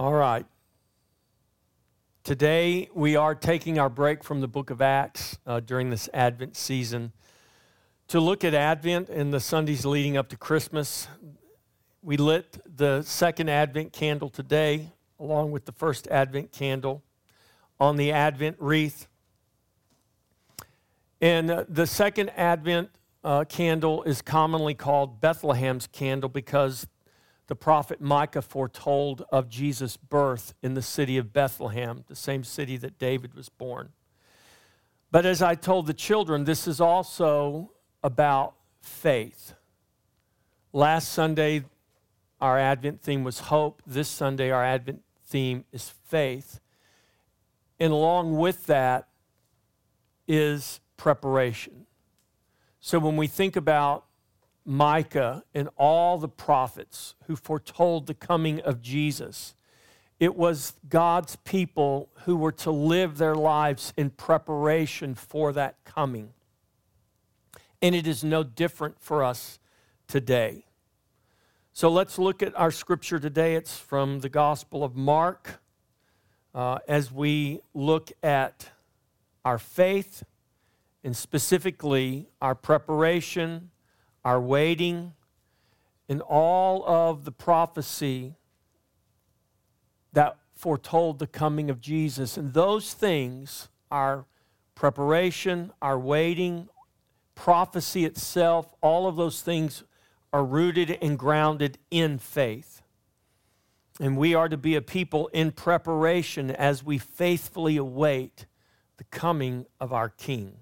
All right. Today we are taking our break from the book of Acts uh, during this Advent season to look at Advent and the Sundays leading up to Christmas. We lit the second Advent candle today, along with the first Advent candle, on the Advent wreath. And uh, the second Advent uh, candle is commonly called Bethlehem's candle because the prophet Micah foretold of Jesus' birth in the city of Bethlehem, the same city that David was born. But as I told the children, this is also about faith. Last Sunday, our Advent theme was hope. This Sunday, our Advent theme is faith. And along with that is preparation. So when we think about Micah and all the prophets who foretold the coming of Jesus. It was God's people who were to live their lives in preparation for that coming. And it is no different for us today. So let's look at our scripture today. It's from the Gospel of Mark. Uh, as we look at our faith and specifically our preparation our waiting, and all of the prophecy that foretold the coming of Jesus. And those things, our preparation, our waiting, prophecy itself, all of those things are rooted and grounded in faith. And we are to be a people in preparation as we faithfully await the coming of our King.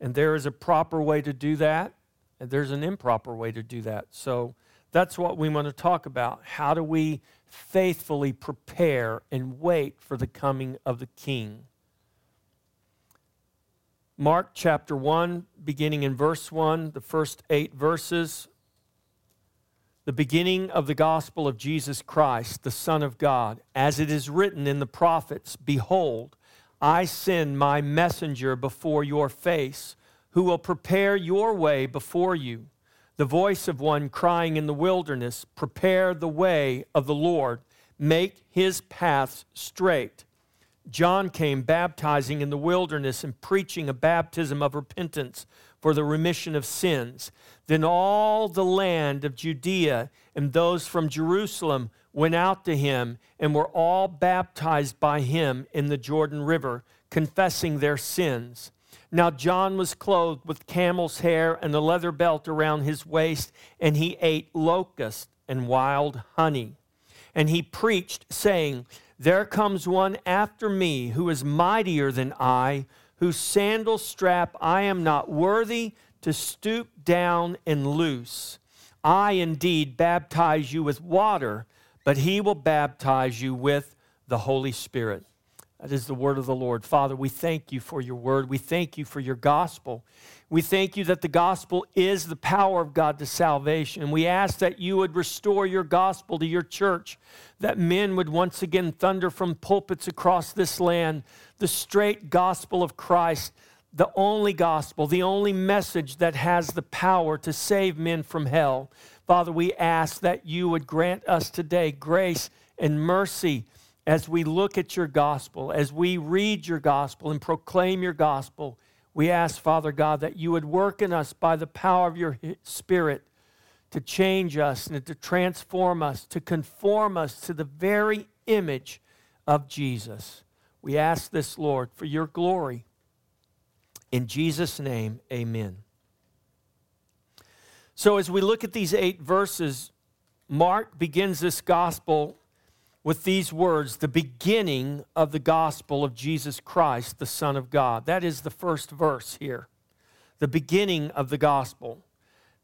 And there is a proper way to do that. There's an improper way to do that. So that's what we want to talk about. How do we faithfully prepare and wait for the coming of the King? Mark chapter 1, beginning in verse 1, the first eight verses. The beginning of the gospel of Jesus Christ, the Son of God, as it is written in the prophets Behold, I send my messenger before your face who will prepare your way before you. The voice of one crying in the wilderness, Prepare the way of the Lord, make his paths straight. John came baptizing in the wilderness and preaching a baptism of repentance for the remission of sins. Then all the land of Judea and those from Jerusalem went out to him and were all baptized by him in the Jordan River, confessing their sins. Now John was clothed with camel's hair and a leather belt around his waist, and he ate locusts and wild honey. And he preached, saying, There comes one after me who is mightier than I, whose sandal strap I am not worthy to stoop down and loose. I indeed baptize you with water, but he will baptize you with the Holy Spirit. That is the word of the Lord. Father, we thank you for your word. We thank you for your gospel. We thank you that the gospel is the power of God to salvation. We ask that you would restore your gospel to your church, that men would once again thunder from pulpits across this land the straight gospel of Christ, the only gospel, the only message that has the power to save men from hell. Father, we ask that you would grant us today grace and mercy as we look at your gospel, as we read your gospel and proclaim your gospel, we ask, Father God, that you would work in us by the power of your Spirit to change us and to transform us, to conform us to the very image of Jesus. We ask this, Lord, for your glory. In Jesus' name, amen. So, as we look at these eight verses, Mark begins this gospel with these words the beginning of the gospel of Jesus Christ, the Son of God. That is the first verse here. The beginning of the gospel.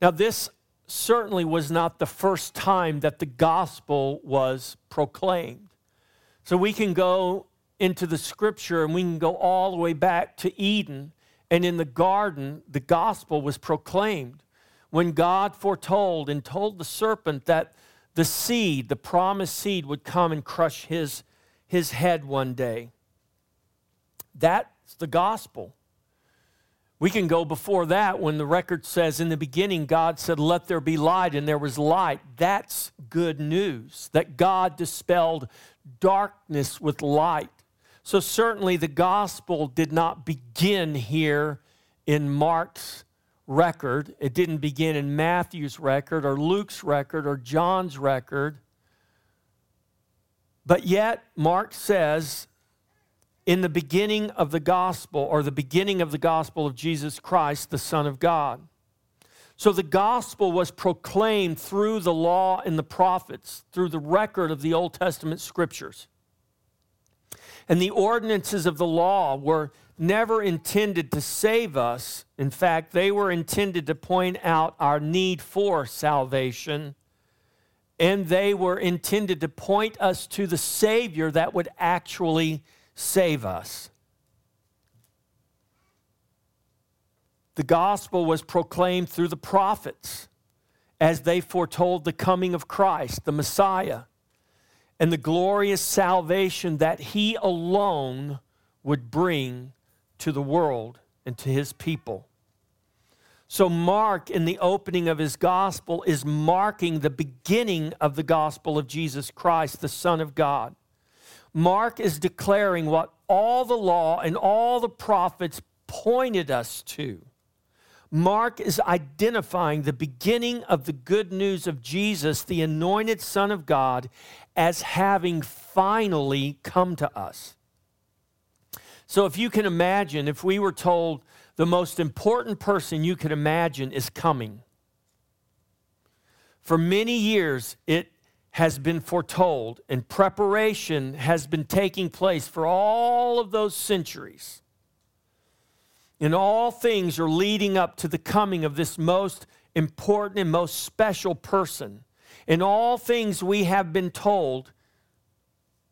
Now, this certainly was not the first time that the gospel was proclaimed. So we can go into the scripture and we can go all the way back to Eden. And in the garden, the gospel was proclaimed. When God foretold and told the serpent that the seed, the promised seed, would come and crush his, his head one day. That's the gospel. We can go before that when the record says, In the beginning, God said, Let there be light, and there was light. That's good news that God dispelled darkness with light. So, certainly, the gospel did not begin here in Mark's record. It didn't begin in Matthew's record or Luke's record or John's record. But yet, Mark says, in the beginning of the gospel, or the beginning of the gospel of Jesus Christ, the Son of God. So the gospel was proclaimed through the law and the prophets, through the record of the Old Testament scriptures. And the ordinances of the law were never intended to save us. In fact, they were intended to point out our need for salvation. And they were intended to point us to the Savior that would actually save us. The gospel was proclaimed through the prophets as they foretold the coming of Christ, the Messiah, and the glorious salvation that he alone would bring to the world and to his people. So, Mark, in the opening of his gospel, is marking the beginning of the gospel of Jesus Christ, the Son of God. Mark is declaring what all the law and all the prophets pointed us to. Mark is identifying the beginning of the good news of Jesus, the anointed Son of God, as having finally come to us. So, if you can imagine, if we were told the most important person you could imagine is coming, for many years it has been foretold and preparation has been taking place for all of those centuries. And all things are leading up to the coming of this most important and most special person. And all things we have been told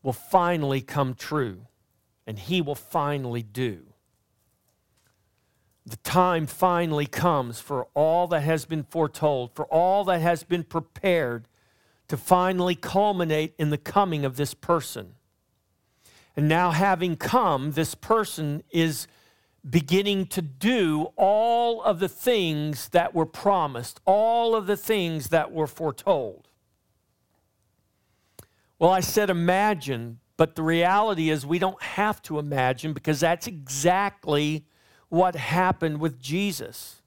will finally come true and he will finally do. The time finally comes for all that has been foretold, for all that has been prepared to finally culminate in the coming of this person. And now, having come, this person is beginning to do all of the things that were promised, all of the things that were foretold. Well, I said imagine, but the reality is, we don't have to imagine because that's exactly what happened with Jesus.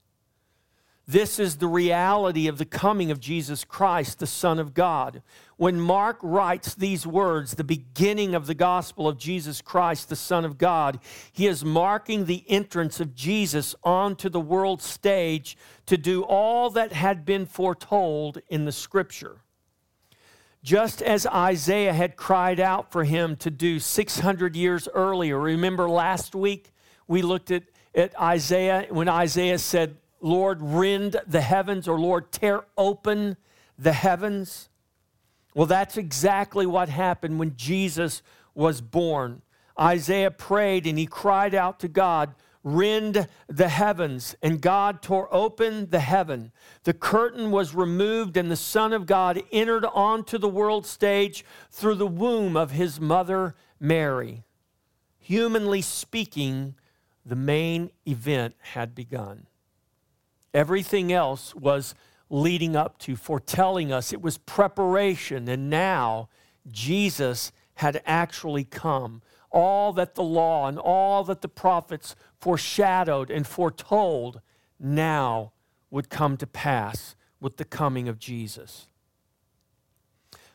This is the reality of the coming of Jesus Christ, the Son of God. When Mark writes these words, the beginning of the gospel of Jesus Christ, the Son of God, he is marking the entrance of Jesus onto the world stage to do all that had been foretold in the scripture just as Isaiah had cried out for him to do 600 years earlier. Remember last week we looked at, at Isaiah when Isaiah said, Lord, rend the heavens, or Lord, tear open the heavens. Well, that's exactly what happened when Jesus was born. Isaiah prayed and he cried out to God, rend the heavens, and God tore open the heaven. The curtain was removed, and the Son of God entered onto the world stage through the womb of his mother, Mary. Humanly speaking, the main event had begun. Everything else was leading up to, foretelling us. It was preparation, and now Jesus had actually come all that the law and all that the prophets foreshadowed and foretold now would come to pass with the coming of Jesus.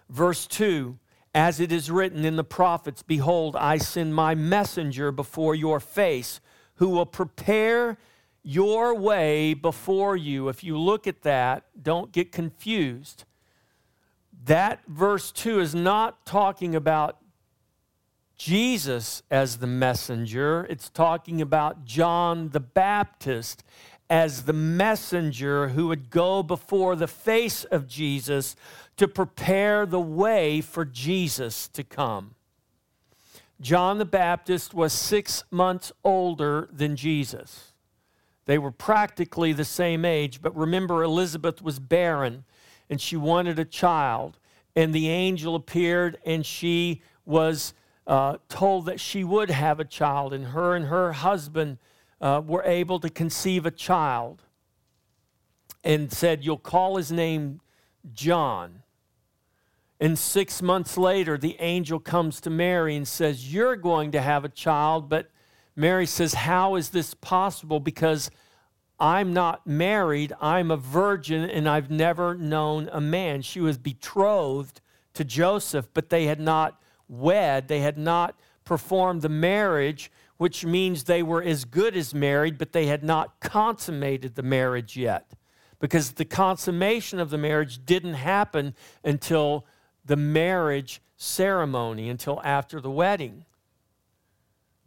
Verse 2 As it is written in the prophets, Behold, I send my messenger before your face, who will prepare your way before you. If you look at that, don't get confused. That verse 2 is not talking about Jesus as the messenger, it's talking about John the Baptist as the messenger who would go before the face of Jesus to prepare the way for Jesus to come. John the Baptist was six months older than Jesus. They were practically the same age, but remember, Elizabeth was barren and she wanted a child. And the angel appeared and she was uh, told that she would have a child, and her and her husband uh, were able to conceive a child and said, You'll call his name John. And six months later, the angel comes to Mary and says, You're going to have a child. But Mary says, How is this possible? Because I'm not married, I'm a virgin, and I've never known a man. She was betrothed to Joseph, but they had not wed, they had not performed the marriage, which means they were as good as married, but they had not consummated the marriage yet. Because the consummation of the marriage didn't happen until the marriage ceremony, until after the wedding.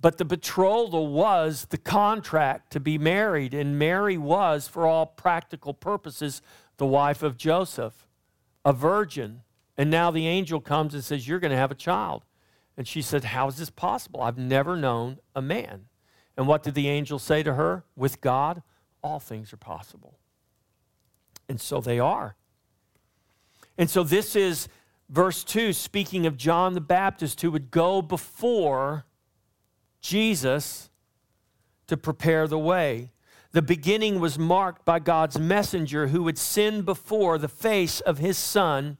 But the betrothal was the contract to be married, and Mary was, for all practical purposes, the wife of Joseph, a virgin. And now the angel comes and says, You're going to have a child. And she said, How is this possible? I've never known a man. And what did the angel say to her? With God, all things are possible. And so they are. And so this is verse 2, speaking of John the Baptist who would go before Jesus to prepare the way. The beginning was marked by God's messenger who would send before the face of his son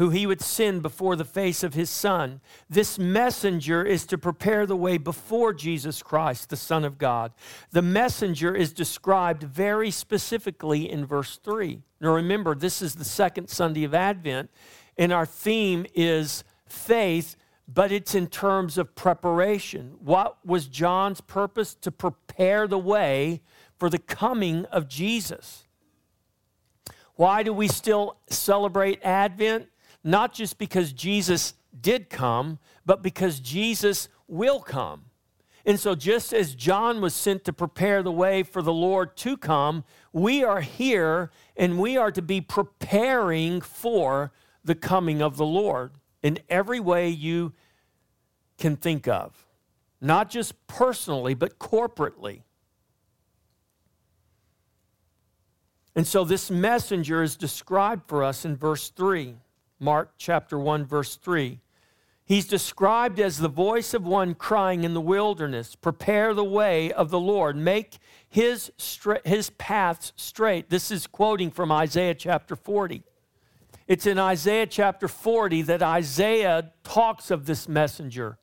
who he would send before the face of his Son. This messenger is to prepare the way before Jesus Christ, the Son of God. The messenger is described very specifically in verse 3. Now remember, this is the second Sunday of Advent, and our theme is faith, but it's in terms of preparation. What was John's purpose? To prepare the way for the coming of Jesus. Why do we still celebrate Advent? not just because Jesus did come, but because Jesus will come. And so, just as John was sent to prepare the way for the Lord to come, we are here and we are to be preparing for the coming of the Lord in every way you can think of, not just personally, but corporately. And so, this messenger is described for us in verse 3. Mark chapter 1, verse 3. He's described as the voice of one crying in the wilderness, Prepare the way of the Lord, make his, stra- his paths straight. This is quoting from Isaiah chapter 40. It's in Isaiah chapter 40 that Isaiah talks of this messenger,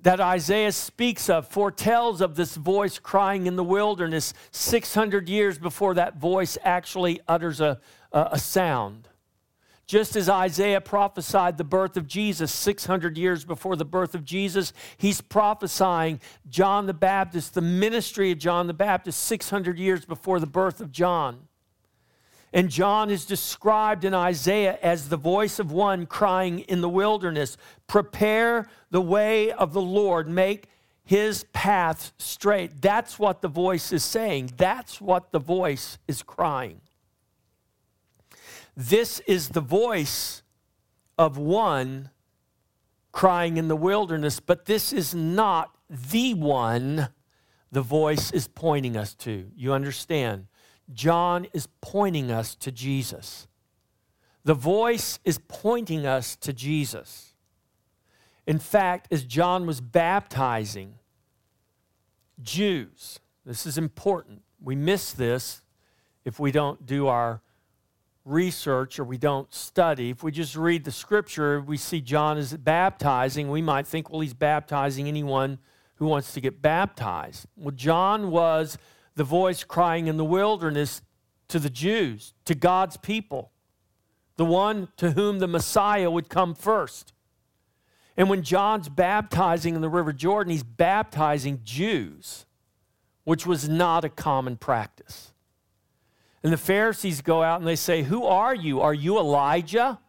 that Isaiah speaks of, foretells of this voice crying in the wilderness 600 years before that voice actually utters a, a, a sound. Just as Isaiah prophesied the birth of Jesus 600 years before the birth of Jesus, he's prophesying John the Baptist, the ministry of John the Baptist 600 years before the birth of John. And John is described in Isaiah as the voice of one crying in the wilderness Prepare the way of the Lord, make his path straight. That's what the voice is saying. That's what the voice is crying. This is the voice of one crying in the wilderness, but this is not the one the voice is pointing us to. You understand? John is pointing us to Jesus. The voice is pointing us to Jesus. In fact, as John was baptizing Jews, this is important. We miss this if we don't do our research or we don't study. If we just read the scripture, we see John is baptizing, we might think, well, he's baptizing anyone who wants to get baptized. Well, John was the voice crying in the wilderness to the Jews, to God's people, the one to whom the Messiah would come first. And when John's baptizing in the River Jordan, he's baptizing Jews, which was not a common practice. And the Pharisees go out and they say, Who are you? Are you Elijah?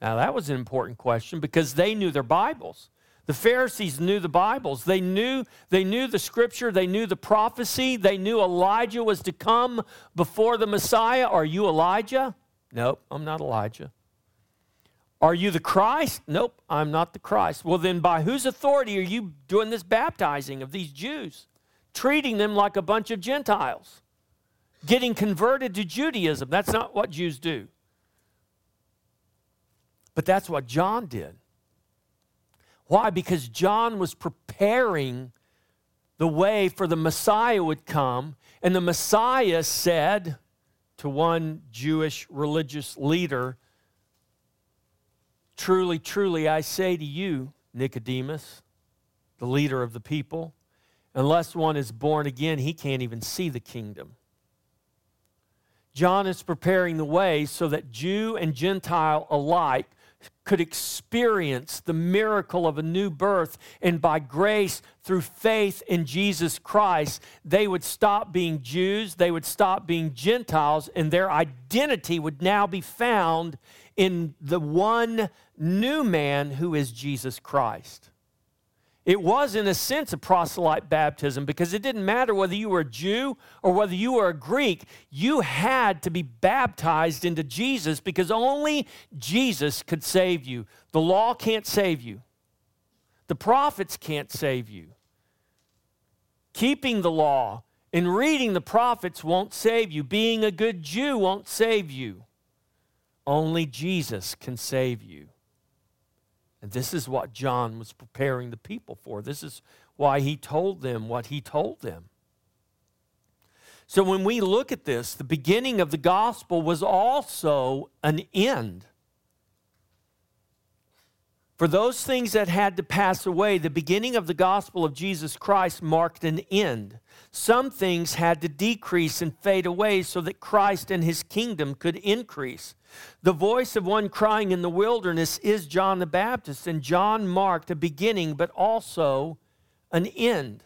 Now, that was an important question because they knew their Bibles. The Pharisees knew the Bibles. They knew, they knew the scripture, they knew the prophecy, they knew Elijah was to come before the Messiah. Are you Elijah? Nope, I'm not Elijah. Are you the Christ? Nope, I'm not the Christ. Well, then, by whose authority are you doing this baptizing of these Jews? Treating them like a bunch of Gentiles getting converted to Judaism. That's not what Jews do. But that's what John did. Why? Because John was preparing the way for the Messiah would come. And the Messiah said to one Jewish religious leader, Truly, truly, I say to you, Nicodemus, the leader of the people, unless one is born again, he can't even see the kingdom. John is preparing the way so that Jew and Gentile alike could experience the miracle of a new birth, and by grace, through faith in Jesus Christ, they would stop being Jews, they would stop being Gentiles, and their identity would now be found in the one new man who is Jesus Christ. It was, in a sense, a proselyte baptism because it didn't matter whether you were a Jew or whether you were a Greek. You had to be baptized into Jesus because only Jesus could save you. The law can't save you, the prophets can't save you. Keeping the law and reading the prophets won't save you. Being a good Jew won't save you. Only Jesus can save you. And this is what John was preparing the people for. This is why he told them what he told them. So when we look at this, the beginning of the gospel was also an end. For those things that had to pass away, the beginning of the gospel of Jesus Christ marked an end. Some things had to decrease and fade away so that Christ and his kingdom could increase. The voice of one crying in the wilderness is John the Baptist, and John marked a beginning, but also an end.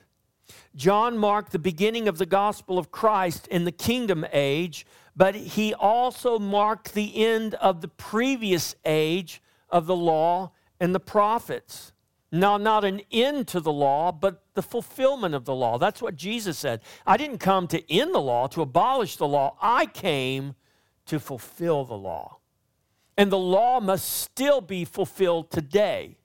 John marked the beginning of the gospel of Christ in the kingdom age, but he also marked the end of the previous age of the law and the prophets. Now, not an end to the law, but the fulfillment of the law. That's what Jesus said. I didn't come to end the law, to abolish the law. I came to fulfill the law. And the law must still be fulfilled today.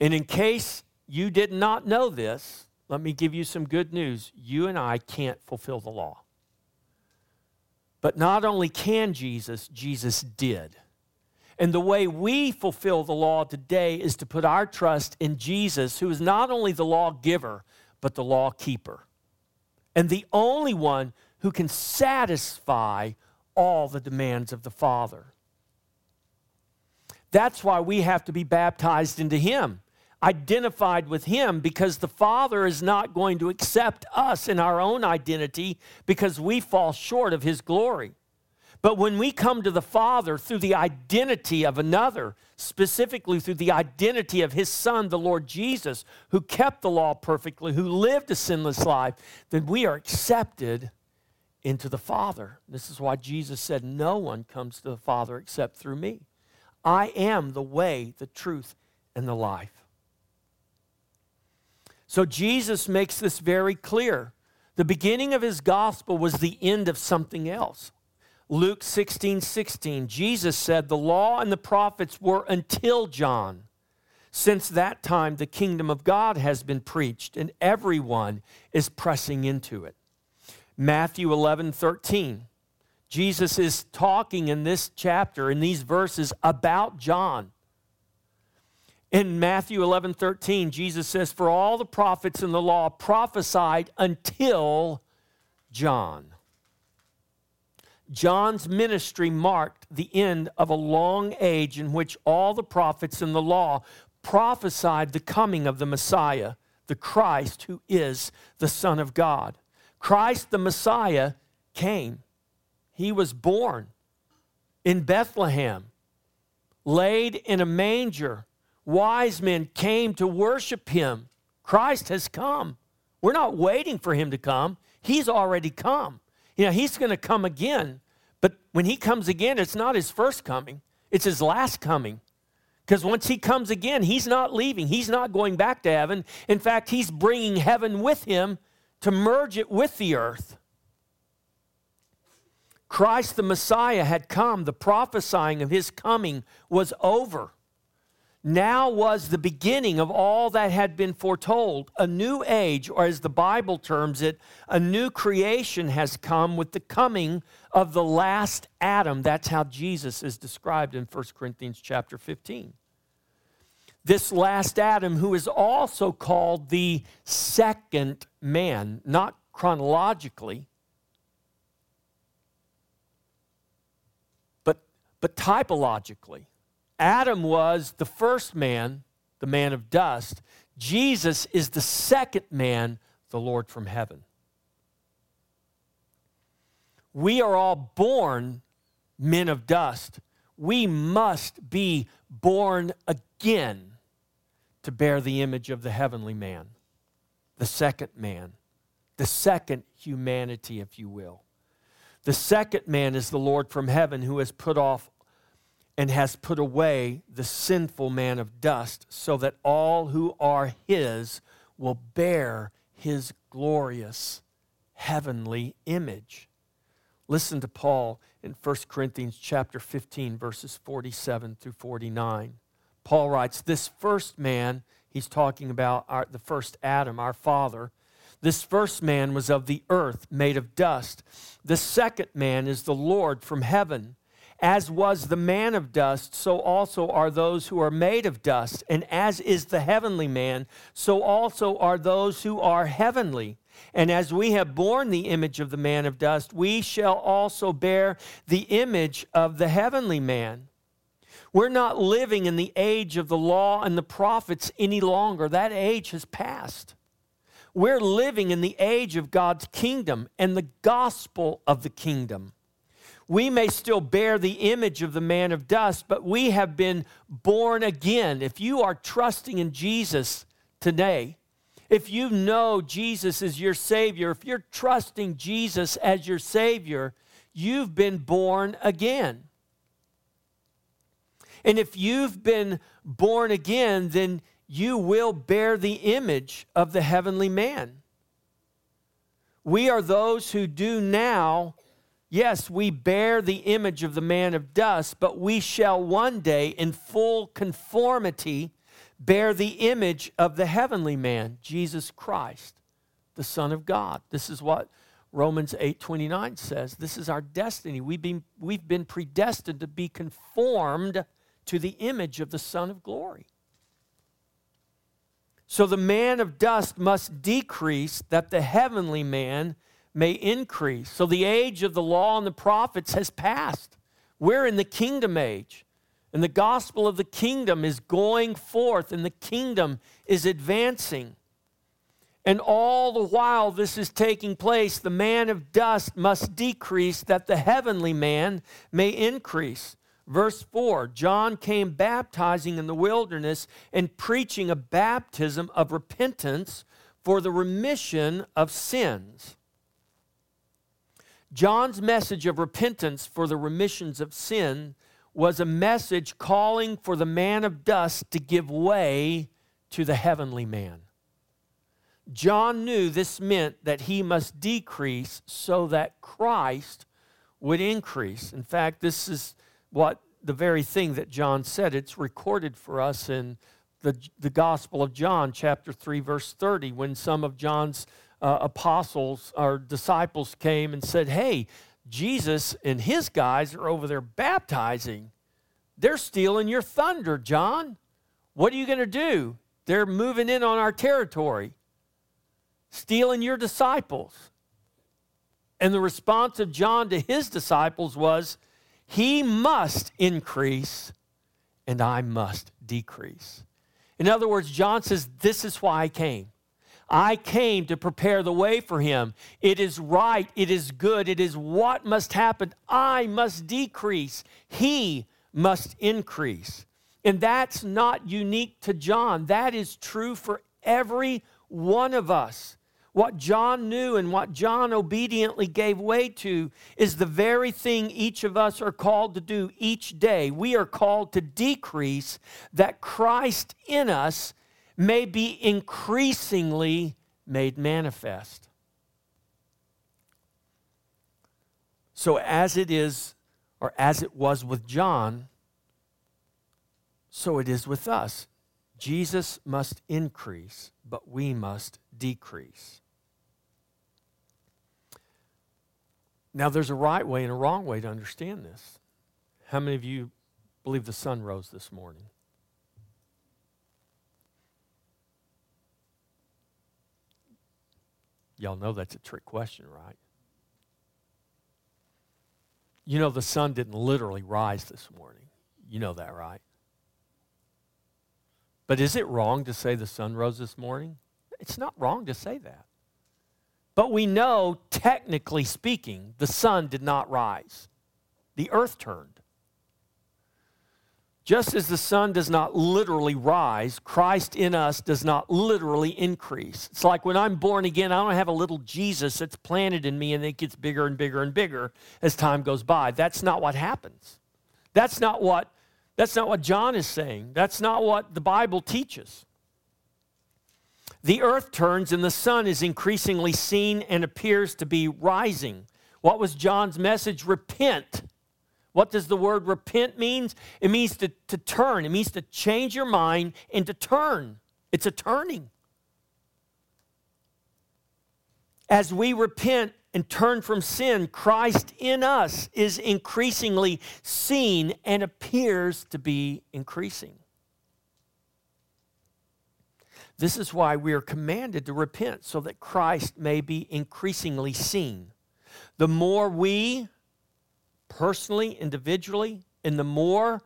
And in case you did not know this, let me give you some good news. You and I can't fulfill the law. But not only can Jesus, Jesus did. And the way we fulfill the law today is to put our trust in Jesus, who is not only the lawgiver, but the law keeper. And the only one who can satisfy all the demands of the Father. That's why we have to be baptized into Him, identified with Him, because the Father is not going to accept us in our own identity because we fall short of His glory. But when we come to the Father through the identity of another, specifically through the identity of His Son, the Lord Jesus, who kept the law perfectly, who lived a sinless life, then we are accepted into the Father. This is why Jesus said, No one comes to the Father except through me. I am the way, the truth, and the life. So Jesus makes this very clear. The beginning of his gospel was the end of something else. Luke 16 16, Jesus said, The law and the prophets were until John. Since that time, the kingdom of God has been preached, and everyone is pressing into it. Matthew 11, 13. Jesus is talking in this chapter, in these verses, about John. In Matthew 11, 13, Jesus says, For all the prophets in the law prophesied until John. John's ministry marked the end of a long age in which all the prophets in the law prophesied the coming of the Messiah, the Christ, who is the Son of God. Christ the Messiah came. He was born in Bethlehem, laid in a manger. Wise men came to worship him. Christ has come. We're not waiting for him to come, he's already come. You know, he's going to come again. But when he comes again, it's not his first coming, it's his last coming. Because once he comes again, he's not leaving. He's not going back to heaven. In fact, he's bringing heaven with him to merge it with the earth. Christ the Messiah had come. The prophesying of his coming was over. Now was the beginning of all that had been foretold. A new age, or as the Bible terms it, a new creation has come with the coming of the last Adam. That's how Jesus is described in 1 Corinthians chapter 15. This last Adam, who is also called the second man, not chronologically, but, but typologically. Adam was the first man, the man of dust. Jesus is the second man, the Lord from heaven. We are all born men of dust. We must be born again to bear the image of the heavenly man, the second man, the second humanity, if you will. The second man is the Lord from heaven who has put off and has put away the sinful man of dust, so that all who are his will bear his glorious heavenly image. Listen to Paul in 1 Corinthians chapter 15 verses 47 through 49. Paul writes, This first man, he's talking about our, the first Adam, our father. This first man was of the earth, made of dust. The second man is the Lord from heaven. As was the man of dust, so also are those who are made of dust. And as is the heavenly man, so also are those who are heavenly. And as we have borne the image of the man of dust, we shall also bear the image of the heavenly man. We're not living in the age of the law and the prophets any longer. That age has passed. We're living in the age of God's kingdom and the gospel of the kingdom. We may still bear the image of the man of dust, but we have been born again. If you are trusting in Jesus today, if you know Jesus is your Savior, if you're trusting Jesus as your Savior, you've been born again. And if you've been born again, then you will bear the image of the heavenly man. We are those who do now, yes, we bear the image of the man of dust, but we shall one day, in full conformity, bear the image of the heavenly man, Jesus Christ, the Son of God. This is what Romans 8:29 says. This is our destiny. We've been, we've been predestined to be conformed to the image of the Son of glory. So the man of dust must decrease that the heavenly man may increase. So the age of the law and the prophets has passed. We're in the kingdom age. And the gospel of the kingdom is going forth, and the kingdom is advancing. And all the while this is taking place, the man of dust must decrease that the heavenly man may increase. Verse 4 John came baptizing in the wilderness and preaching a baptism of repentance for the remission of sins. John's message of repentance for the remissions of sin was a message calling for the man of dust to give way to the heavenly man. John knew this meant that he must decrease so that Christ would increase. In fact, this is what the very thing that John said. It's recorded for us in the, the Gospel of John, chapter 3, verse 30, when some of John's uh, apostles or disciples came and said, Hey, Jesus and his guys are over there baptizing. They're stealing your thunder, John. What are you going to do? They're moving in on our territory, stealing your disciples. And the response of John to his disciples was, he must increase and I must decrease. In other words, John says, This is why I came. I came to prepare the way for him. It is right. It is good. It is what must happen. I must decrease. He must increase. And that's not unique to John. That is true for every one of us. What John knew and what John obediently gave way to is the very thing each of us are called to do each day. We are called to decrease that Christ in us may be increasingly made manifest. So, as it is, or as it was with John, so it is with us. Jesus must increase, but we must decrease. Now, there's a right way and a wrong way to understand this. How many of you believe the sun rose this morning? Y'all know that's a trick question, right? You know, the sun didn't literally rise this morning. You know that, right? But is it wrong to say the sun rose this morning? It's not wrong to say that. But we know, technically speaking, the sun did not rise, the earth turned. Just as the sun does not literally rise, Christ in us does not literally increase. It's like when I'm born again, I don't have a little Jesus that's planted in me and it gets bigger and bigger and bigger as time goes by. That's not what happens. That's not what that's not what John is saying. That's not what the Bible teaches. The earth turns and the sun is increasingly seen and appears to be rising. What was John's message? Repent what does the word repent means? It means to, to turn. It means to change your mind and to turn. It's a turning. As we repent and turn from sin, Christ in us is increasingly seen and appears to be increasing. This is why we are commanded to repent, so that Christ may be increasingly seen. The more we personally, individually, and the more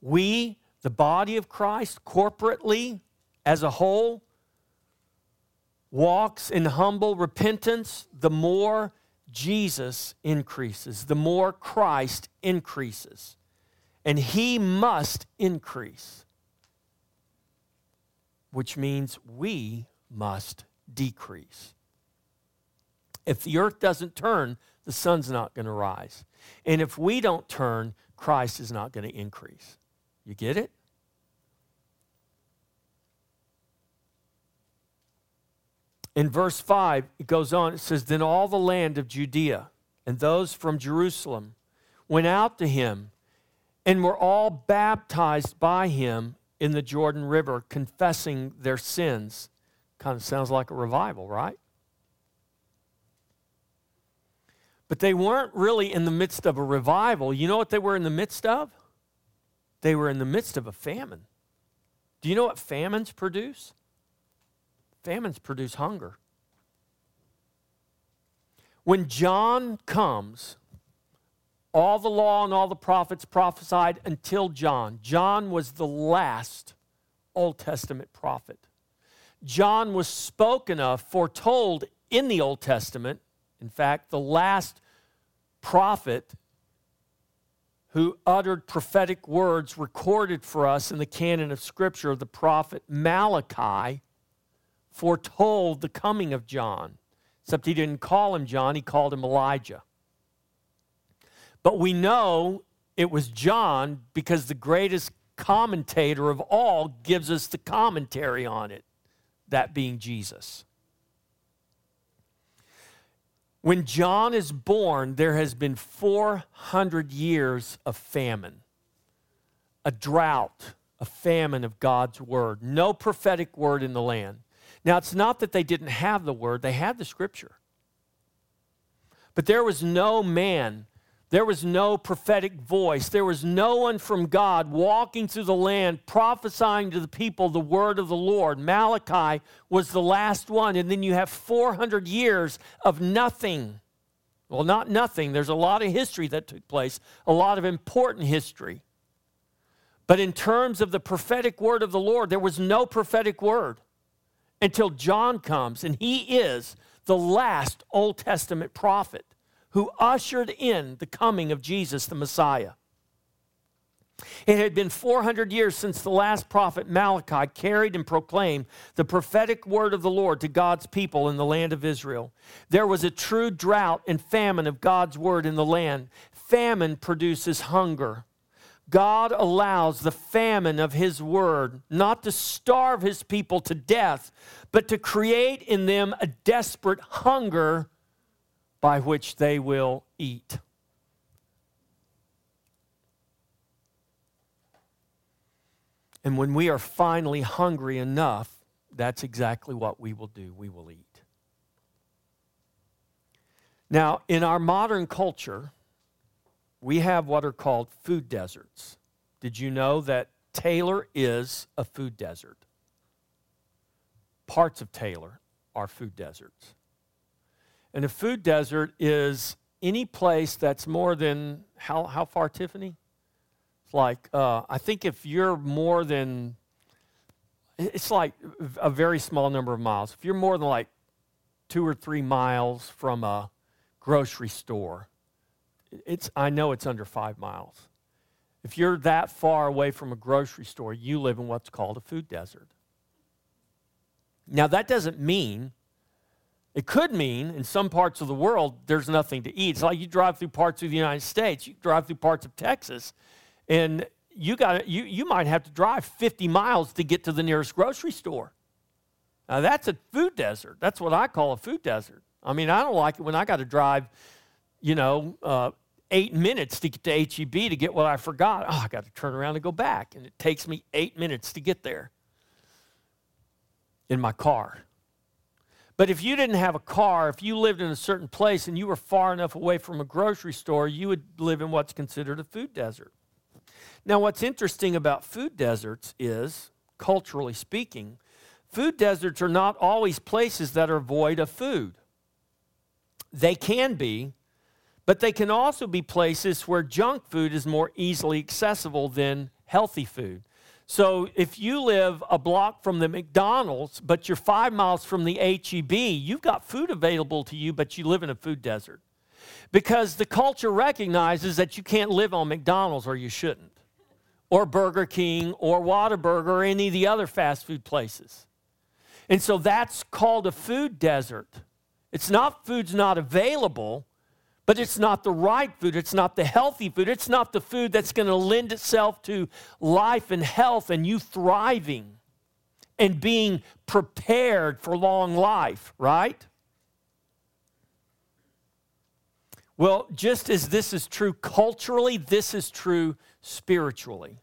we, the body of Christ, corporately, as a whole, walks in humble repentance, the more Jesus increases, the more Christ increases. And he must increase, which means we must decrease. If the earth doesn't turn, the sun's not going to rise. And if we don't turn, Christ is not going to increase. You get it? In verse 5, it goes on, it says, Then all the land of Judea and those from Jerusalem went out to him and were all baptized by him in the Jordan River, confessing their sins. Kind of sounds like a revival, right? But they weren't really in the midst of a revival. You know what they were in the midst of? They were in the midst of a famine. Do you know what famines produce? Famines produce hunger. When John comes, all the law and all the prophets prophesied until John. John was the last Old Testament prophet. John was spoken of, foretold in the Old Testament in fact, the last prophet who uttered prophetic words recorded for us in the canon of Scripture, the prophet Malachi, foretold the coming of John. Except he didn't call him John, he called him Elijah. But we know it was John because the greatest commentator of all gives us the commentary on it, that being Jesus. When John is born, there has been 400 years of famine, a drought, a famine of God's word. No prophetic word in the land. Now, it's not that they didn't have the word, they had the scripture. But there was no man there was no prophetic voice. There was no one from God walking through the land prophesying to the people the word of the Lord. Malachi was the last one. And then you have 400 years of nothing. Well, not nothing. There's a lot of history that took place, a lot of important history. But in terms of the prophetic word of the Lord, there was no prophetic word until John comes, and he is the last Old Testament prophet who ushered in the coming of Jesus the Messiah. It had been 400 years since the last prophet Malachi carried and proclaimed the prophetic word of the Lord to God's people in the land of Israel. There was a true drought and famine of God's word in the land. Famine produces hunger. God allows the famine of His word not to starve His people to death, but to create in them a desperate hunger by which they will eat. And when we are finally hungry enough, that's exactly what we will do. We will eat. Now, in our modern culture, we have what are called food deserts. Did you know that Taylor is a food desert? Parts of Taylor are food deserts. And a food desert is any place that's more than, how, how far, Tiffany? It's like, uh, I think if you're more than, it's like a very small number of miles. If you're more than like two or three miles from a grocery store, it's, I know it's under five miles. If you're that far away from a grocery store, you live in what's called a food desert. Now, that doesn't mean, it could mean in some parts of the world there's nothing to eat. It's like you drive through parts of the United States, you drive through parts of Texas, and you, got you, you might have to drive 50 miles to get to the nearest grocery store. Now, that's a food desert. That's what I call a food desert. I mean, I don't like it when I got to drive, you know, uh, eight minutes to get to HEB to get what I forgot. Oh, I got to turn around and go back. And it takes me eight minutes to get there in my car. But if you didn't have a car, if you lived in a certain place and you were far enough away from a grocery store, you would live in what's considered a food desert. Now, what's interesting about food deserts is, culturally speaking, food deserts are not always places that are void of food. They can be, but they can also be places where junk food is more easily accessible than healthy food. So if you live a block from the McDonald's, but you're five miles from the HEB, you've got food available to you, but you live in a food desert. Because the culture recognizes that you can't live on McDonald's or you shouldn't, or Burger King, or Whataburger, or any of the other fast food places. And so that's called a food desert. It's not food's not available, but it's not the right food. It's not the healthy food. It's not the food that's going to lend itself to life and health and you thriving and being prepared for long life, right? Well, just as this is true culturally, this is true spiritually.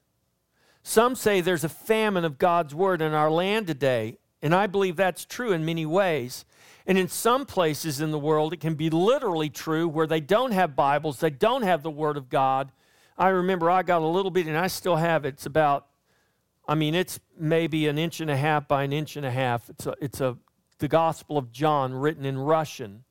Some say there's a famine of God's word in our land today, and I believe that's true in many ways. And in some places in the world, it can be literally true where they don't have Bibles, they don't have the Word of God. I remember I got a little bit, and I still have it. It's about, I mean, it's maybe an inch and a half by an inch and a half. It's a, it's a, the Gospel of John written in Russian.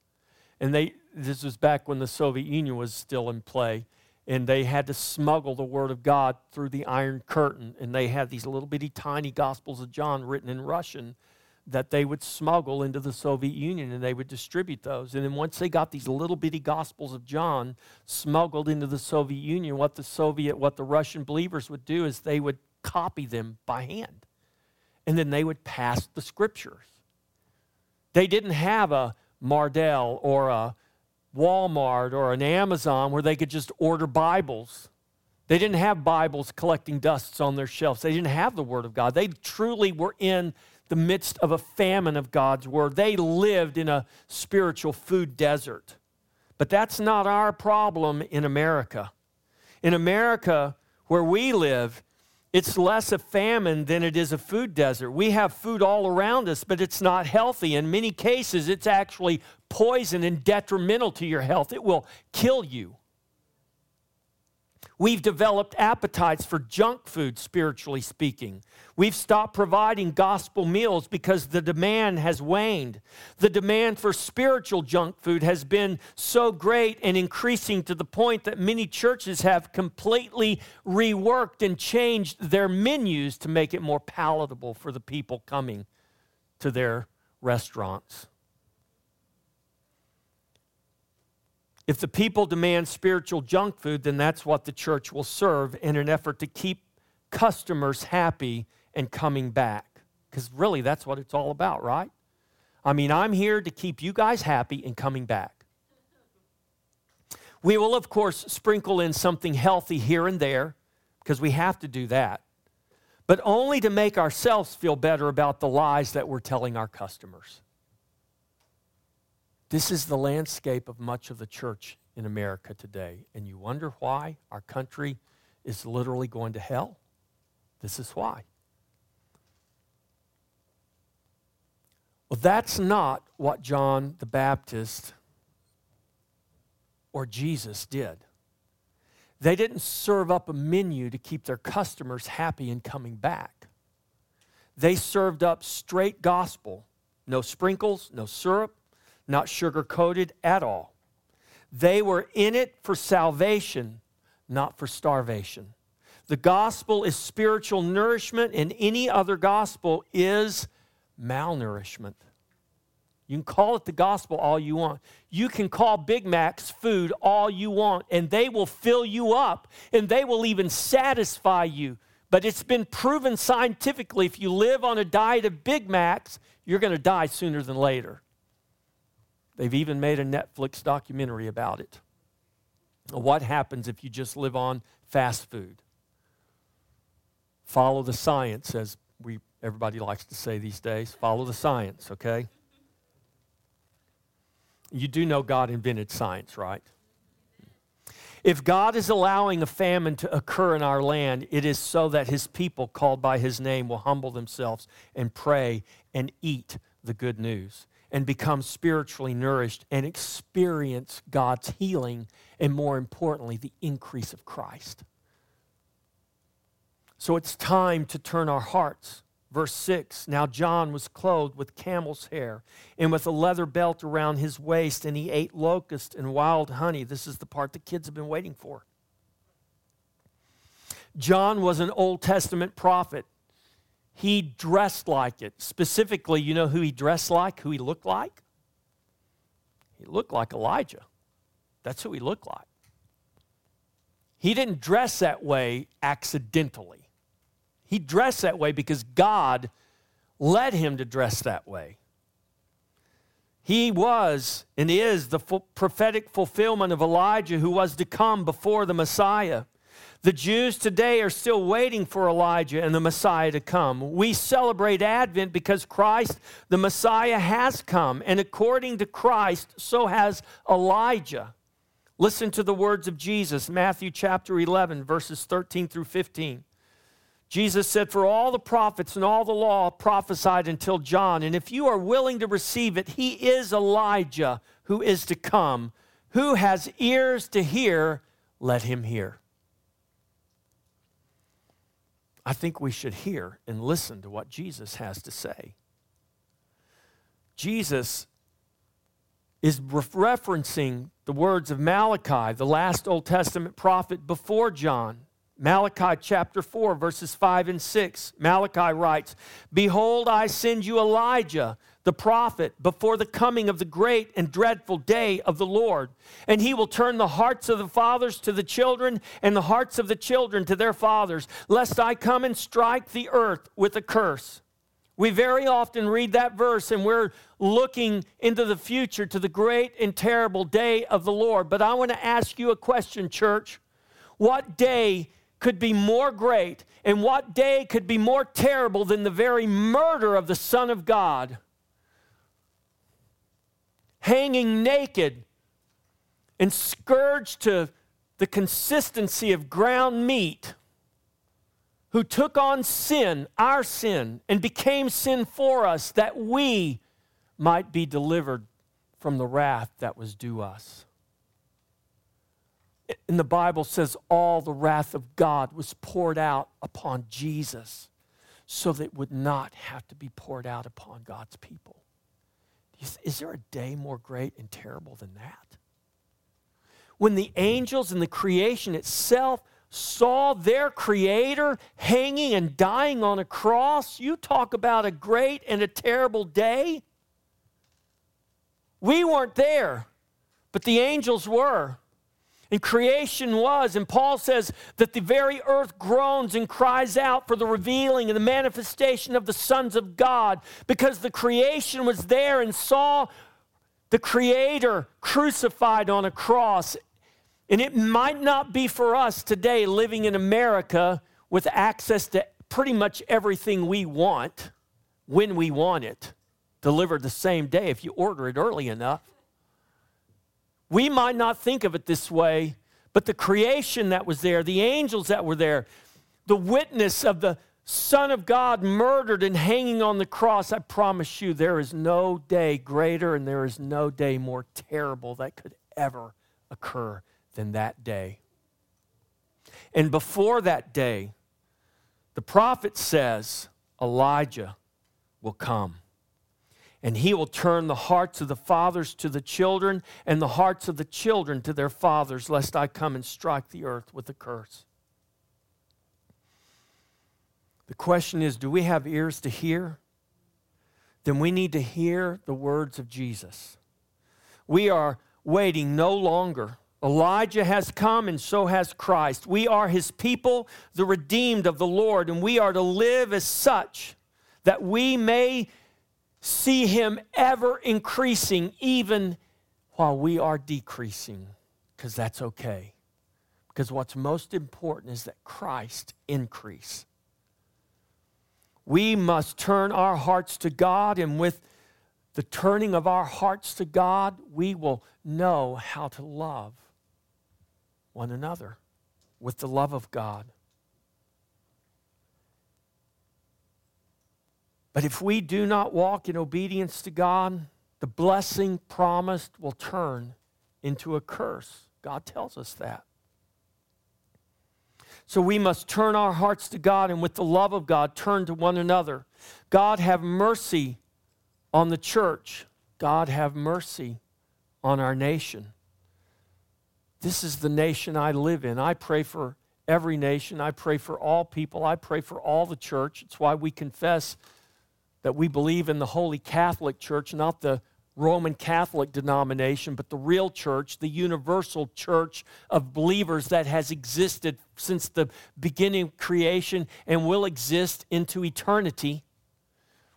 And they, this was back when the Soviet Union was still in play. And they had to smuggle the Word of God through the Iron Curtain. And they had these little bitty tiny Gospels of John written in Russian that they would smuggle into the Soviet Union and they would distribute those. And then once they got these little bitty Gospels of John smuggled into the Soviet Union, what the Soviet, what the Russian believers would do is they would copy them by hand. And then they would pass the scriptures. They didn't have a Mardel or a Walmart or an Amazon where they could just order Bibles. They didn't have Bibles collecting dusts on their shelves. They didn't have the Word of God. They truly were in the midst of a famine of God's word. They lived in a spiritual food desert. But that's not our problem in America. In America, where we live, it's less a famine than it is a food desert. We have food all around us, but it's not healthy. In many cases, it's actually poison and detrimental to your health. It will kill you. We've developed appetites for junk food, spiritually speaking. We've stopped providing gospel meals because the demand has waned. The demand for spiritual junk food has been so great and increasing to the point that many churches have completely reworked and changed their menus to make it more palatable for the people coming to their restaurants. If the people demand spiritual junk food, then that's what the church will serve in an effort to keep customers happy and coming back. Because really, that's what it's all about, right? I mean, I'm here to keep you guys happy and coming back. We will, of course, sprinkle in something healthy here and there because we have to do that, but only to make ourselves feel better about the lies that we're telling our customers. This is the landscape of much of the church in America today. And you wonder why our country is literally going to hell? This is why. Well, that's not what John the Baptist or Jesus did. They didn't serve up a menu to keep their customers happy and coming back. They served up straight gospel no sprinkles, no syrup, not sugar coated at all. They were in it for salvation, not for starvation. The gospel is spiritual nourishment, and any other gospel is malnourishment. You can call it the gospel all you want. You can call Big Macs food all you want, and they will fill you up and they will even satisfy you. But it's been proven scientifically if you live on a diet of Big Macs, you're going to die sooner than later. They've even made a Netflix documentary about it. What happens if you just live on fast food? Follow the science, as we everybody likes to say these days. Follow the science, okay? You do know God invented science, right? If God is allowing a famine to occur in our land, it is so that his people called by his name will humble themselves and pray and eat the good news and become spiritually nourished and experience God's healing and, more importantly, the increase of Christ. So it's time to turn our hearts Verse 6 Now John was clothed with camel's hair and with a leather belt around his waist, and he ate locust and wild honey. This is the part the kids have been waiting for. John was an Old Testament prophet. He dressed like it. Specifically, you know who he dressed like, who he looked like? He looked like Elijah. That's who he looked like. He didn't dress that way accidentally. He dressed that way because God led him to dress that way. He was and is the prophetic fulfillment of Elijah who was to come before the Messiah. The Jews today are still waiting for Elijah and the Messiah to come. We celebrate Advent because Christ, the Messiah, has come. And according to Christ, so has Elijah. Listen to the words of Jesus, Matthew chapter 11, verses 13 through 15. Jesus said, For all the prophets and all the law prophesied until John. And if you are willing to receive it, he is Elijah who is to come. Who has ears to hear, let him hear. I think we should hear and listen to what Jesus has to say. Jesus is referencing the words of Malachi, the last Old Testament prophet before John. Malachi chapter 4, verses 5 and 6. Malachi writes, Behold, I send you Elijah, the prophet, before the coming of the great and dreadful day of the Lord. And he will turn the hearts of the fathers to the children, and the hearts of the children to their fathers, lest I come and strike the earth with a curse. We very often read that verse and we're looking into the future to the great and terrible day of the Lord. But I want to ask you a question, church. What day could be more great and what day could be more terrible than the very murder of the Son of God? Hanging naked and scourged to the consistency of ground meat, who took on sin, our sin, and became sin for us that we might be delivered from the wrath that was due us And the Bible says all the wrath of God was poured out upon Jesus so that it would not have to be poured out upon God's people. Is there a day more great and terrible than that? When the angels and the creation itself saw their creator hanging and dying on a cross, you talk about a great and a terrible day. We weren't there, but the angels were. And creation was, and Paul says that the very earth groans and cries out for the revealing and the manifestation of the sons of God because the creation was there and saw the Creator crucified on a cross. And it might not be for us today living in America with access to pretty much everything we want when we want it, delivered the same day if you order it early enough. We might not think of it this way, but the creation that was there, the angels that were there, the witness of the Son of God murdered and hanging on the cross, I promise you, there is no day greater and there is no day more terrible that could ever occur than that day. And before that day, the prophet says Elijah will come. And he will turn the hearts of the fathers to the children, and the hearts of the children to their fathers, lest I come and strike the earth with a curse. The question is do we have ears to hear? Then we need to hear the words of Jesus. We are waiting no longer. Elijah has come and so has Christ. We are his people, the redeemed of the Lord, and we are to live as such that we may see him ever increasing, even while we are decreasing, because that's okay. Because what's most important is that Christ increase. We must turn our hearts to God, and with the turning of our hearts to God, we will know how to love one another with the love of God. But if we do not walk in obedience to God, the blessing promised will turn into a curse. God tells us that. So we must turn our hearts to God and with the love of God turn to one another. God have mercy on the church. God have mercy on our nation. This is the nation I live in. I pray for every nation. I pray for all people. I pray for all the church. It's why we confess that we believe in the Holy Catholic Church, not the Roman Catholic denomination, but the real church, the universal church of believers that has existed since the beginning of creation and will exist into eternity.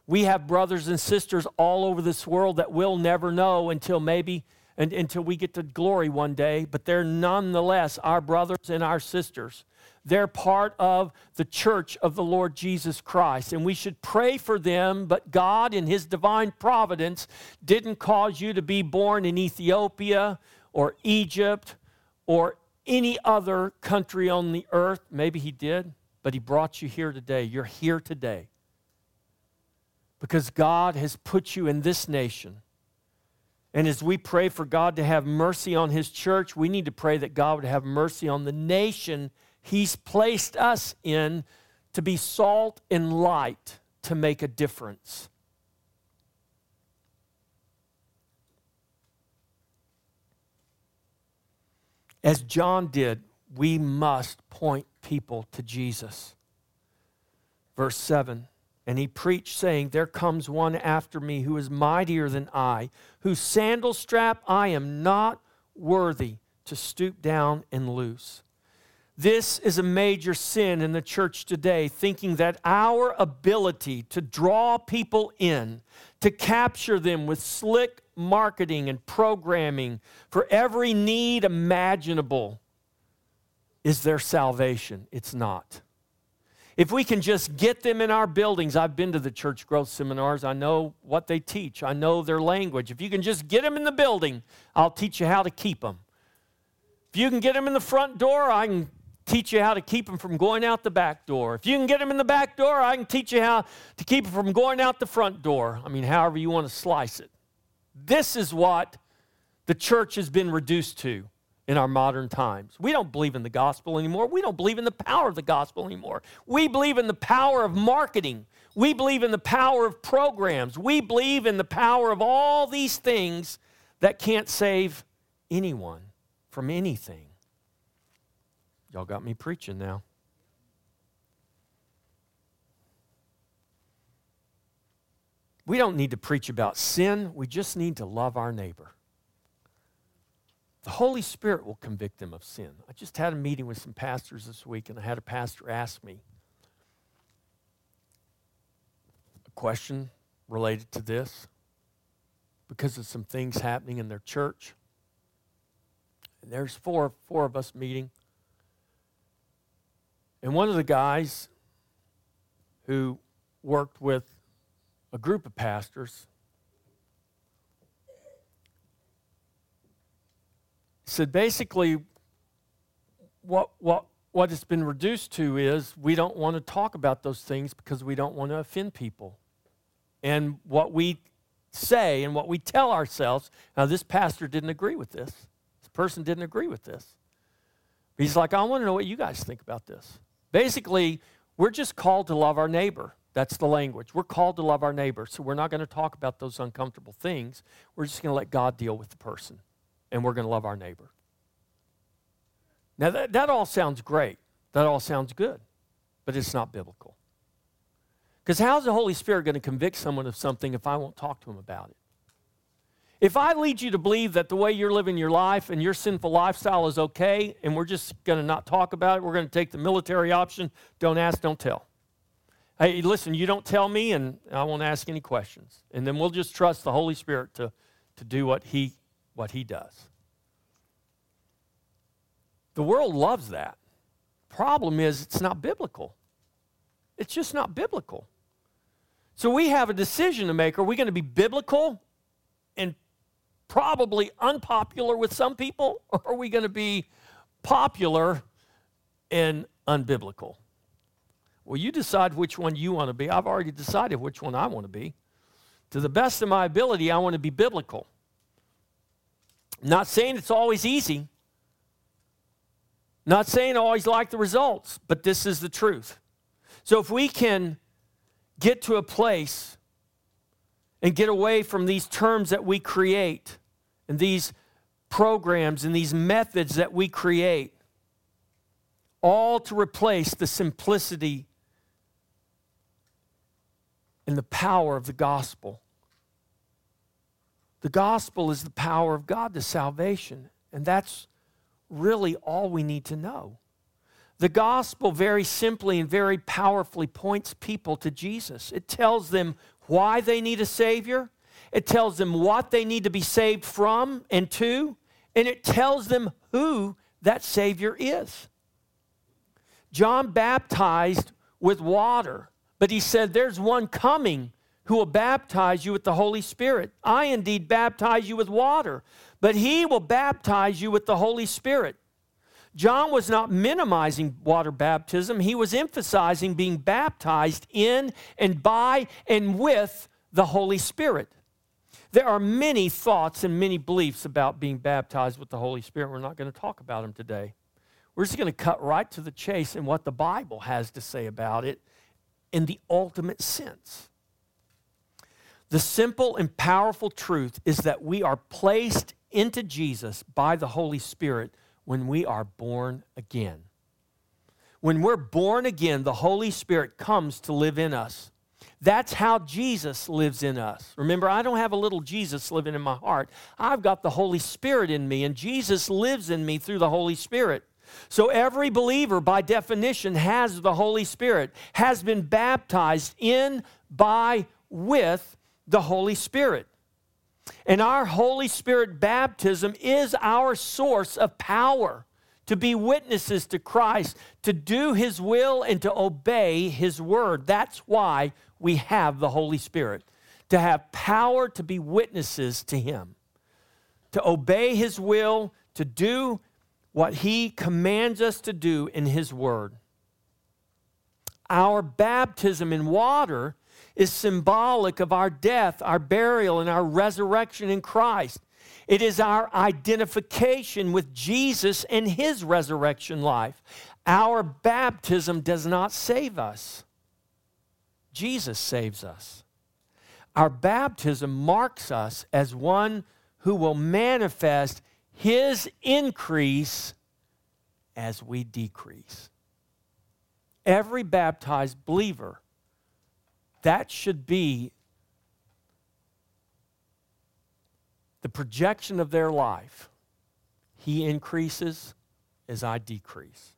We have brothers and sisters all over this world that we'll never know until maybe until we get to glory one day, but they're nonetheless our brothers and our sisters. They're part of the church of the Lord Jesus Christ. And we should pray for them, but God, in His divine providence, didn't cause you to be born in Ethiopia or Egypt or any other country on the earth. Maybe He did, but He brought you here today. You're here today because God has put you in this nation. And as we pray for God to have mercy on His church, we need to pray that God would have mercy on the nation He's placed us in to be salt and light to make a difference. As John did, we must point people to Jesus. Verse 7 And he preached, saying, There comes one after me who is mightier than I, whose sandal strap I am not worthy to stoop down and loose. This is a major sin in the church today, thinking that our ability to draw people in, to capture them with slick marketing and programming for every need imaginable, is their salvation. It's not. If we can just get them in our buildings, I've been to the church growth seminars, I know what they teach, I know their language. If you can just get them in the building, I'll teach you how to keep them. If you can get them in the front door, I can teach you how to keep them from going out the back door. If you can get them in the back door, I can teach you how to keep them from going out the front door. I mean, however you want to slice it. This is what the church has been reduced to in our modern times. We don't believe in the gospel anymore. We don't believe in the power of the gospel anymore. We believe in the power of marketing. We believe in the power of programs. We believe in the power of all these things that can't save anyone from anything. Y'all got me preaching now. We don't need to preach about sin, we just need to love our neighbor. The Holy Spirit will convict them of sin. I just had a meeting with some pastors this week, and I had a pastor ask me a question related to this because of some things happening in their church. And there's four, four of us meeting. And one of the guys who worked with a group of pastors said basically what what what it's been reduced to is we don't want to talk about those things because we don't want to offend people. And what we say and what we tell ourselves, now this pastor didn't agree with this. This person didn't agree with this. He's like, I want to know what you guys think about this. Basically, we're just called to love our neighbor. That's the language. We're called to love our neighbor, so we're not going to talk about those uncomfortable things. We're just going to let God deal with the person, and we're going to love our neighbor. Now, that, that all sounds great. That all sounds good, but it's not biblical. Because how's the Holy Spirit going to convict someone of something if I won't talk to him about it? If I lead you to believe that the way you're living your life and your sinful lifestyle is okay, and we're just going to not talk about it, we're going to take the military option, don't ask, don't tell. Hey, listen, you don't tell me, and I won't ask any questions. And then we'll just trust the Holy Spirit to, to do what he, what he does. The world loves that. Problem is, it's not biblical. It's just not biblical. So we have a decision to make. Are we going to be biblical and probably unpopular with some people, or are we going to be popular and unbiblical? Well, you decide which one you want to be. I've already decided which one I want to be. To the best of my ability, I want to be biblical. Not saying it's always easy. Not saying I always like the results, but this is the truth. So if we can get to a place and get away from these terms that we create and these programs and these methods that we create, all to replace the simplicity and the power of the gospel. The gospel is the power of God to salvation, and that's really all we need to know. The gospel, very simply and very powerfully, points people to Jesus. It tells them why they need a Savior, it tells them what they need to be saved from and to, and it tells them who that Savior is. John baptized with water but he said, There's one coming who will baptize you with the Holy Spirit. I indeed baptize you with water, but he will baptize you with the Holy Spirit. John was not minimizing water baptism, he was emphasizing being baptized in and by and with the Holy Spirit. There are many thoughts and many beliefs about being baptized with the Holy Spirit. We're not going to talk about them today. We're just going to cut right to the chase and what the Bible has to say about it in the ultimate sense. The simple and powerful truth is that we are placed into Jesus by the Holy Spirit when we are born again. When we're born again, the Holy Spirit comes to live in us. That's how Jesus lives in us. Remember, I don't have a little Jesus living in my heart. I've got the Holy Spirit in me, and Jesus lives in me through the Holy Spirit. So every believer, by definition, has the Holy Spirit, has been baptized in, by, with the Holy Spirit. And our Holy Spirit baptism is our source of power to be witnesses to Christ, to do His will, and to obey His word. That's why we have the Holy Spirit, to have power to be witnesses to Him, to obey His will, to do what He commands us to do in His Word. Our baptism in water is symbolic of our death, our burial, and our resurrection in Christ. It is our identification with Jesus and His resurrection life. Our baptism does not save us, Jesus saves us. Our baptism marks us as one who will manifest his increase as we decrease. Every baptized believer, that should be the projection of their life. He increases as I decrease.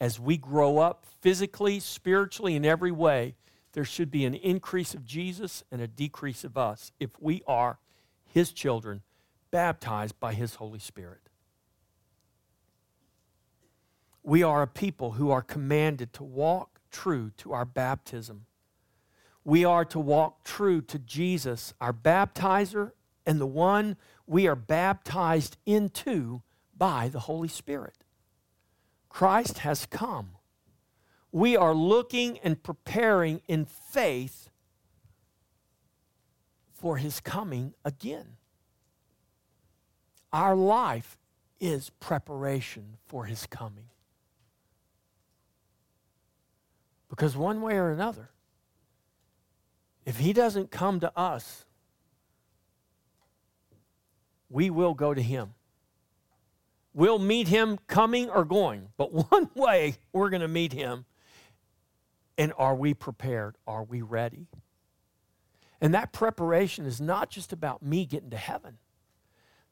As we grow up physically, spiritually, in every way, there should be an increase of Jesus and a decrease of us if we are his children baptized by His Holy Spirit. We are a people who are commanded to walk true to our baptism. We are to walk true to Jesus, our baptizer, and the one we are baptized into by the Holy Spirit. Christ has come. We are looking and preparing in faith for his coming again. Our life is preparation for his coming. Because one way or another, if he doesn't come to us, we will go to him. We'll meet him coming or going, but one way we're going to meet him. And are we prepared? Are we ready? And that preparation is not just about me getting to heaven.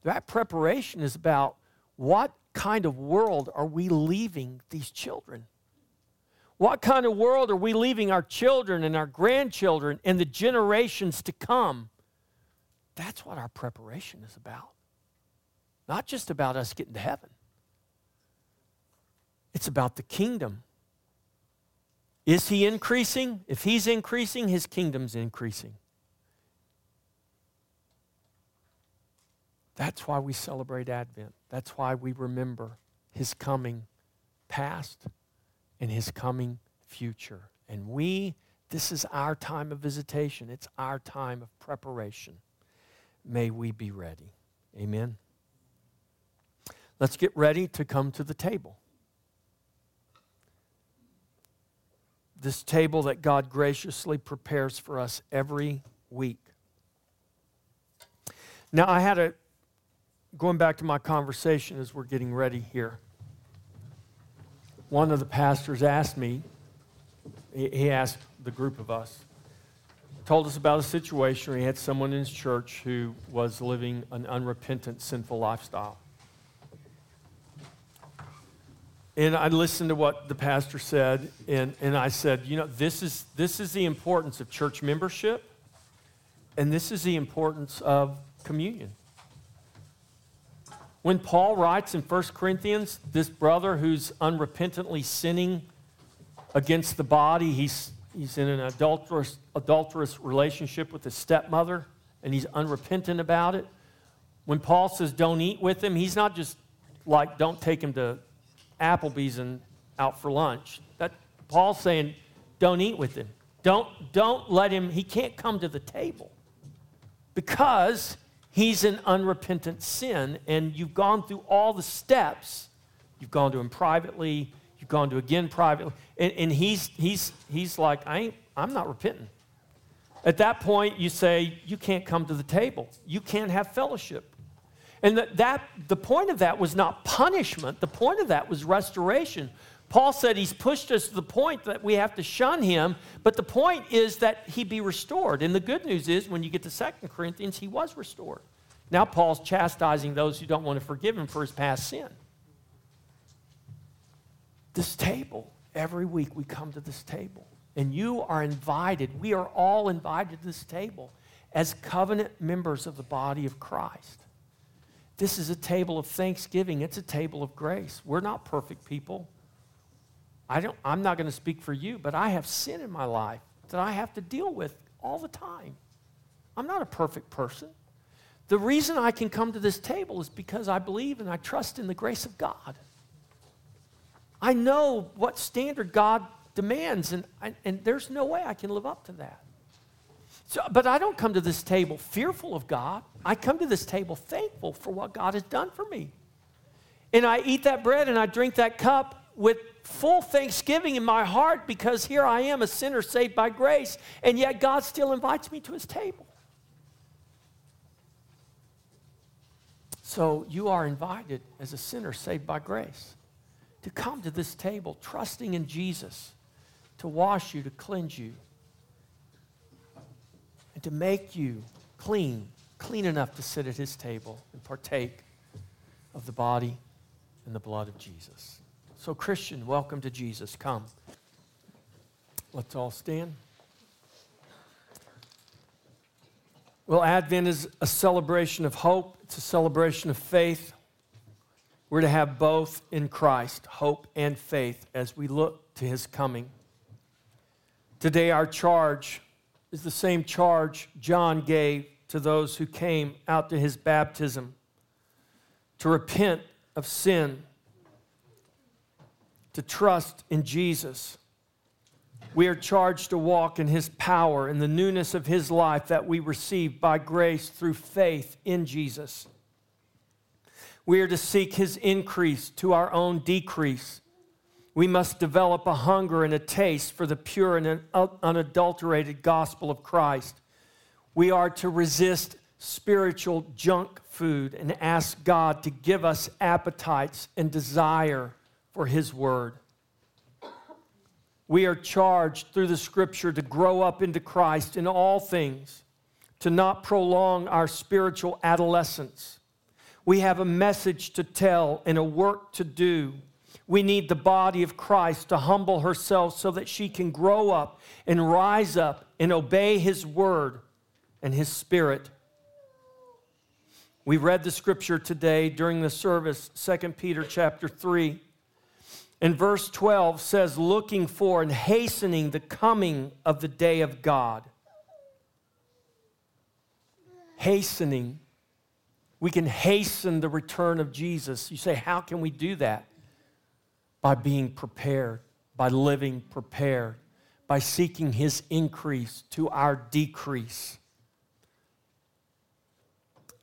That preparation is about what kind of world are we leaving these children? What kind of world are we leaving our children and our grandchildren and the generations to come? That's what our preparation is about. Not just about us getting to heaven, it's about the kingdom. Is he increasing? If he's increasing, his kingdom's increasing. That's why we celebrate Advent. That's why we remember his coming past and his coming future. And we, this is our time of visitation, it's our time of preparation. May we be ready. Amen. Let's get ready to come to the table. This table that God graciously prepares for us every week. Now, I had a going back to my conversation as we're getting ready here, one of the pastors asked me, he asked the group of us, told us about a situation where he had someone in his church who was living an unrepentant, sinful lifestyle. And I listened to what the pastor said, and, and I said, you know, this is, this is the importance of church membership, and this is the importance of communion. When Paul writes in 1 Corinthians, this brother who's unrepentantly sinning against the body, he's, he's in an adulterous, adulterous relationship with his stepmother, and he's unrepentant about it. When Paul says don't eat with him, he's not just like don't take him to Applebee's and out for lunch. That Paul's saying don't eat with him. Don't, don't let him, he can't come to the table because he's in unrepentant sin, and you've gone through all the steps. You've gone to him privately, you've gone to again privately, and, and he's, he's, he's like, I ain't, I'm not repenting. At that point, you say, You can't come to the table, you can't have fellowship. And that, that the point of that was not punishment, the point of that was restoration. Paul said he's pushed us to the point that we have to shun him, but the point is that he be restored. And the good news is when you get to 2 Corinthians, he was restored. Now Paul's chastising those who don't want to forgive him for his past sin. This table, every week we come to this table, and you are invited. We are all invited to this table as covenant members of the body of Christ. This is a table of thanksgiving. It's a table of grace. We're not perfect people. I don't, I'm not going to speak for you, but I have sin in my life that I have to deal with all the time. I'm not a perfect person. The reason I can come to this table is because I believe and I trust in the grace of God. I know what standard God demands, and, and there's no way I can live up to that. So, but I don't come to this table fearful of God. I come to this table thankful for what God has done for me. And I eat that bread and I drink that cup with full thanksgiving in my heart because here I am, a sinner saved by grace, and yet God still invites me to his table. So you are invited as a sinner saved by grace to come to this table, trusting in Jesus to wash you, to cleanse you, and to make you clean, clean enough to sit at his table and partake of the body and the blood of Jesus. So, Christian, welcome to Jesus. Come. Let's all stand. Well, Advent is a celebration of hope, it's a celebration of faith. We're to have both in Christ, hope and faith, as we look to his coming. Today, our charge is the same charge John gave to those who came out to his baptism to repent of sin to trust in Jesus. We are charged to walk in His power, in the newness of His life that we receive by grace through faith in Jesus. We are to seek His increase to our own decrease. We must develop a hunger and a taste for the pure and unadulterated gospel of Christ. We are to resist spiritual junk food and ask God to give us appetites and desire for His Word. We are charged through the Scripture to grow up into Christ in all things, to not prolong our spiritual adolescence. We have a message to tell and a work to do we need the body of Christ to humble herself so that she can grow up and rise up and obey his word and his spirit. We read the scripture today during the service, 2 Peter chapter 3. And verse 12 says, looking for and hastening the coming of the day of God. Hastening. We can hasten the return of Jesus. You say, how can we do that? By being prepared, by living prepared, by seeking His increase to our decrease.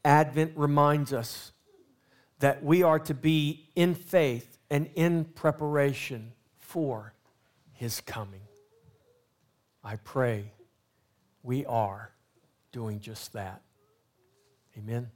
Advent reminds us that we are to be in faith and in preparation for His coming. I pray we are doing just that. Amen.